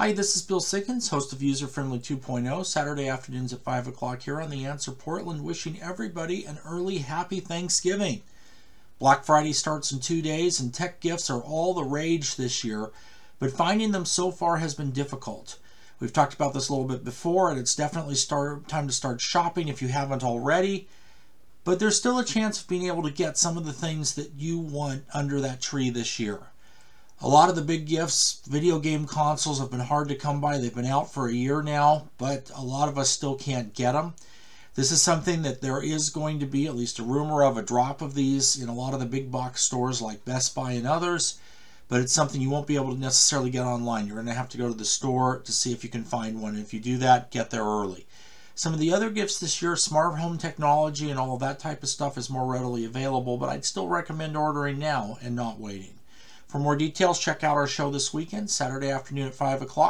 Hi, this is Bill Sickens, host of User Friendly 2.0, Saturday afternoons at 5 o'clock here on The Answer Portland, wishing everybody an early happy Thanksgiving. Black Friday starts in two days, and tech gifts are all the rage this year, but finding them so far has been difficult. We've talked about this a little bit before, and it's definitely start, time to start shopping if you haven't already. But there's still a chance of being able to get some of the things that you want under that tree this year. A lot of the big gifts, video game consoles, have been hard to come by. They've been out for a year now, but a lot of us still can't get them. This is something that there is going to be, at least a rumor of, a drop of these in a lot of the big box stores like Best Buy and others, but it's something you won't be able to necessarily get online. You're going to have to go to the store to see if you can find one. If you do that, get there early. Some of the other gifts this year, smart home technology and all of that type of stuff is more readily available, but I'd still recommend ordering now and not waiting. For more details, check out our show this weekend, Saturday afternoon at 5 o'clock.